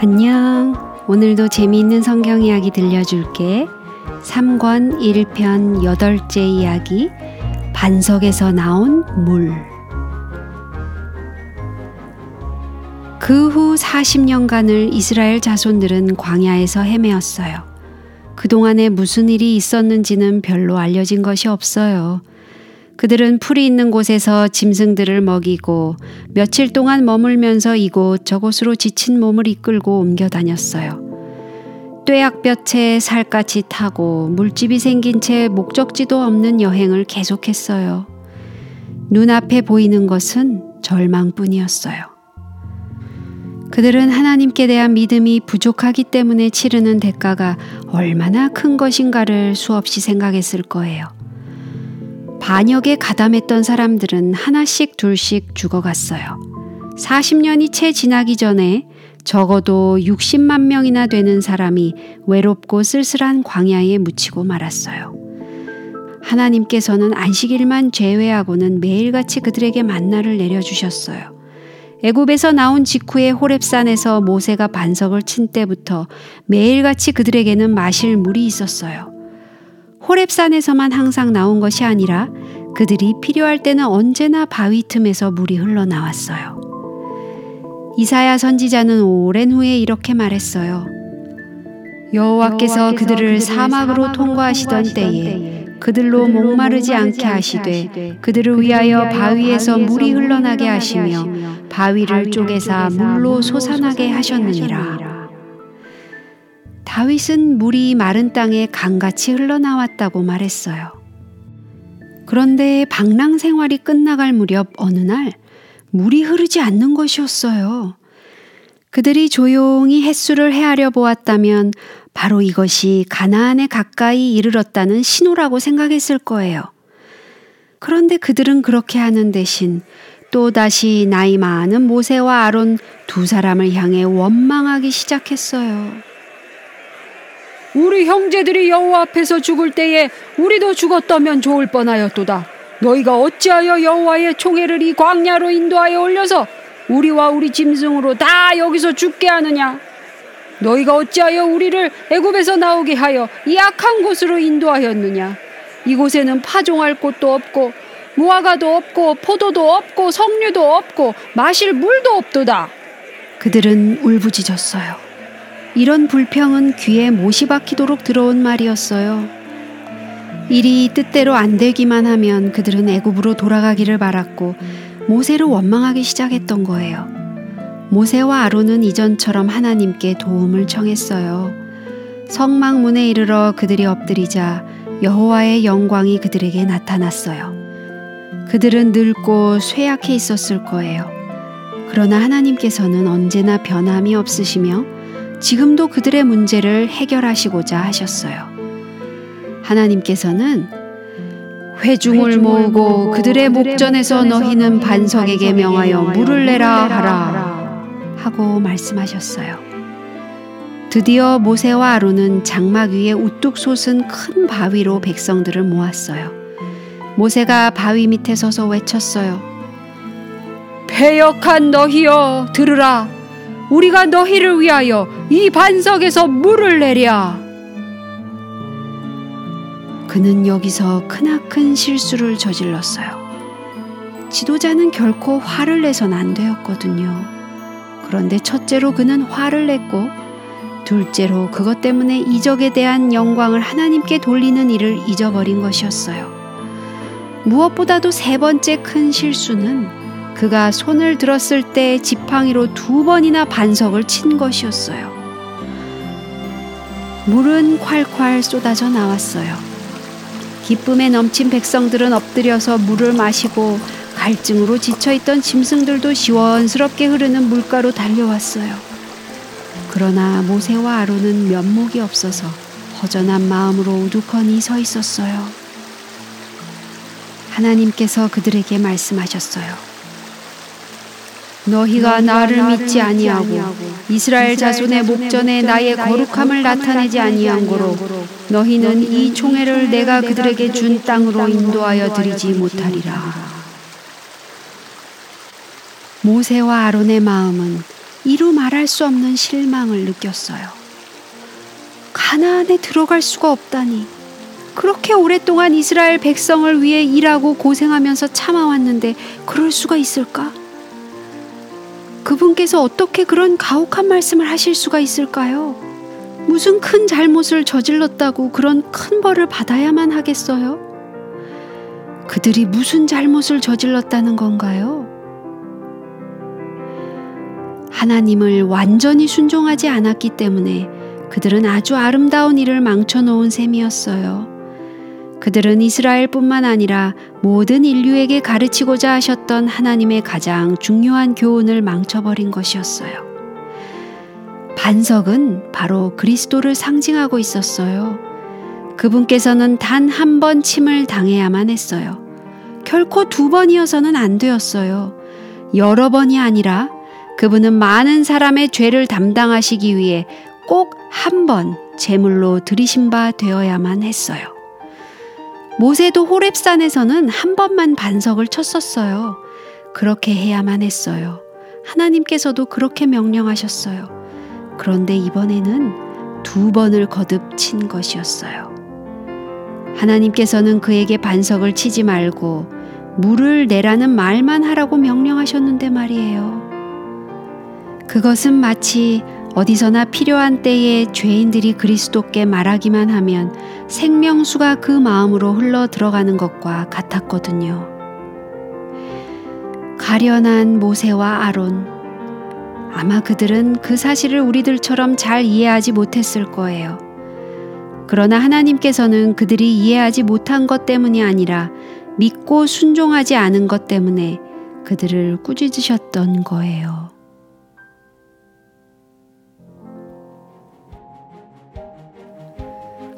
안녕. 오늘도 재미있는 성경 이야기 들려줄게. 3권 1편 8째 이야기. 반석에서 나온 물. 그 후 40년간을 이스라엘 자손들은 광야에서 헤매었어요. 그동안에 무슨 일이 있었는지는 별로 알려진 것이 없어요. 그들은 풀이 있는 곳에서 짐승들을 먹이고 며칠 동안 머물면서 이곳 저곳으로 지친 몸을 이끌고 옮겨 다녔어요. 뙤약볕에 살갗이 타고 물집이 생긴 채 목적지도 없는 여행을 계속했어요. 눈앞에 보이는 것은 절망뿐이었어요. 그들은 하나님께 대한 믿음이 부족하기 때문에 치르는 대가가 얼마나 큰 것인가를 수없이 생각했을 거예요. 반역에 가담했던 사람들은 하나씩 둘씩 죽어갔어요. 40년이 채 지나기 전에 적어도 60만 명이나 되는 사람이 외롭고 쓸쓸한 광야에 묻히고 말았어요. 하나님께서는 안식일만 제외하고는 매일같이 그들에게 만나를 내려주셨어요. 애굽에서 나온 직후에 호렙산에서 모세가 반석을 친 때부터 매일같이 그들에게는 마실 물이 있었어요. 호랩산에서만 항상 나온 것이 아니라 그들이 필요할 때는 언제나 바위 틈에서 물이 흘러나왔어요. 이사야 선지자는 오랜 후에 이렇게 말했어요. 여호와께서 그들을 사막으로 통과하시던 때에 그들로 목마르지 않게 하시되 그들을 위하여 바위에서 물이 흘러나게 하시며 바위를 쪼개사 물로 솟아나게 하셨느니라. 다윗은 물이 마른 땅에 강같이 흘러나왔다고 말했어요. 그런데 방랑 생활이 끝나갈 무렵 어느 날 물이 흐르지 않는 것이었어요. 그들이 조용히 햇수를 헤아려 보았다면 바로 이것이 가나안에 가까이 이르렀다는 신호라고 생각했을 거예요. 그런데 그들은 그렇게 하는 대신 또다시 나이 많은 모세와 아론 두 사람을 향해 원망하기 시작했어요. 우리 형제들이 여호와 앞에서 죽을 때에 우리도 죽었다면 좋을 뻔하였도다. 너희가 어찌하여 여호와의 총애를 이 광야로 인도하여 올려서 우리와 우리 짐승으로 다 여기서 죽게 하느냐? 너희가 어찌하여 우리를 애굽에서 나오게 하여 이 악한 곳으로 인도하였느냐? 이곳에는 파종할 곳도 없고 무화과도 없고 포도도 없고 석류도 없고 마실 물도 없도다. 그들은 울부짖었어요. 이런 불평은 귀에 못이 박히도록 들어온 말이었어요. 일이 뜻대로 안 되기만 하면 그들은 애굽으로 돌아가기를 바랐고 모세를 원망하기 시작했던 거예요. 모세와 아론은 이전처럼 하나님께 도움을 청했어요. 성막문에 이르러 그들이 엎드리자 여호와의 영광이 그들에게 나타났어요. 그들은 늙고 쇠약해 있었을 거예요. 그러나 하나님께서는 언제나 변함이 없으시며 지금도 그들의 문제를 해결하시고자 하셨어요. 하나님께서는 회중을 모으고 그들의 목전에서 너희는 반석에게 명하여 물을 내라 하라 하고 말씀하셨어요. 드디어 모세와 아론은 장막 위에 우뚝 솟은 큰 바위로 백성들을 모았어요. 모세가 바위 밑에 서서 외쳤어요. 패역한 너희여 들으라. 우리가 너희를 위하여 이 반석에서 물을 내랴. 그는 여기서 크나큰 실수를 저질렀어요. 지도자는 결코 화를 내선 안 되었거든요. 그런데 첫째로 그는 화를 냈고, 둘째로 그것 때문에 이적에 대한 영광을 하나님께 돌리는 일을 잊어버린 것이었어요. 무엇보다도 세 번째 큰 실수는 그가 손을 들었을 때 지팡이로 두 번이나 반석을 친 것이었어요. 물은 콸콸 쏟아져 나왔어요. 기쁨에 넘친 백성들은 엎드려서 물을 마시고 갈증으로 지쳐있던 짐승들도 시원스럽게 흐르는 물가로 달려왔어요. 그러나 모세와 아론은 면목이 없어서 허전한 마음으로 우두커니 서 있었어요. 하나님께서 그들에게 말씀하셨어요. 너희가 나를 믿지 아니하고 이스라엘 자손의 목전에 나의 거룩함을 나타내지 아니한 고로 너희는 이 총회를 내가 그들에게 준 땅으로 인도하여 드리지 못하리라. 모세와 아론의 마음은 이루 말할 수 없는 실망을 느꼈어요. 가나안에 들어갈 수가 없다니. 그렇게 오랫동안 이스라엘 백성을 위해 일하고 고생하면서 참아왔는데 그럴 수가 있을까? 그분께서 어떻게 그런 가혹한 말씀을 하실 수가 있을까요? 무슨 큰 잘못을 저질렀다고 그런 큰 벌을 받아야만 하겠어요? 그들이 무슨 잘못을 저질렀다는 건가요? 하나님을 완전히 순종하지 않았기 때문에 그들은 아주 아름다운 일을 망쳐놓은 셈이었어요. 그들은 이스라엘뿐만 아니라 모든 인류에게 가르치고자 하셨던 하나님의 가장 중요한 교훈을 망쳐버린 것이었어요. 반석은 바로 그리스도를 상징하고 있었어요. 그분께서는 단 한 번 침을 당해야만 했어요. 결코 두 번이어서는 안 되었어요. 여러 번이 아니라 그분은 많은 사람의 죄를 담당하시기 위해 꼭 한 번 제물로 들이신 바 되어야만 했어요. 모세도 호랩산에서는 한 번만 반석을 쳤었어요. 그렇게 해야만 했어요. 하나님께서도 그렇게 명령하셨어요. 그런데 이번에는 두 번을 거듭 친 것이었어요. 하나님께서는 그에게 반석을 치지 말고 물을 내라는 말만 하라고 명령하셨는데 말이에요. 그것은 마치 어디서나 필요한 때에 죄인들이 그리스도께 말하기만 하면 생명수가 그 마음으로 흘러 들어가는 것과 같았거든요. 가련한 모세와 아론. 아마 그들은 그 사실을 우리들처럼 잘 이해하지 못했을 거예요. 그러나 하나님께서는 그들이 이해하지 못한 것 때문이 아니라 믿고 순종하지 않은 것 때문에 그들을 꾸짖으셨던 거예요.